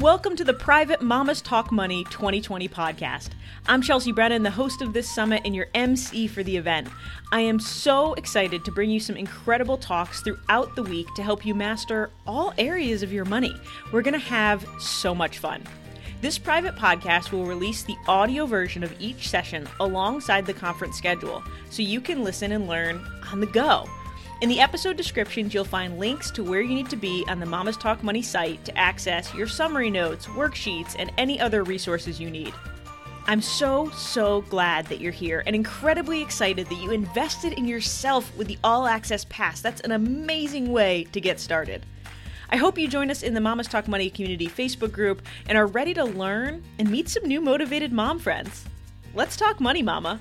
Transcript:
welcome to the Private Mamas Talk Money 2020 podcast. I'm Chelsea Brennan, the host of this summit and your MC for the event. I am so excited to bring you some incredible talks throughout the week to help you master all areas of your money. We're going to have so much fun. This private podcast will release the audio version of each session alongside the conference schedule, so you can listen and learn on the go. In the episode descriptions, you'll find links to where you need to be on the Mamas Talk Money site to access your summary notes, worksheets, and any other resources you need. I'm so, so glad that you're here and incredibly excited that you invested in yourself with the All Access Pass. That's an amazing way to get started. I hope you join us in the Mamas Talk Money Community Facebook group and are ready to learn and meet some new motivated mom friends. Let's talk money, Mama.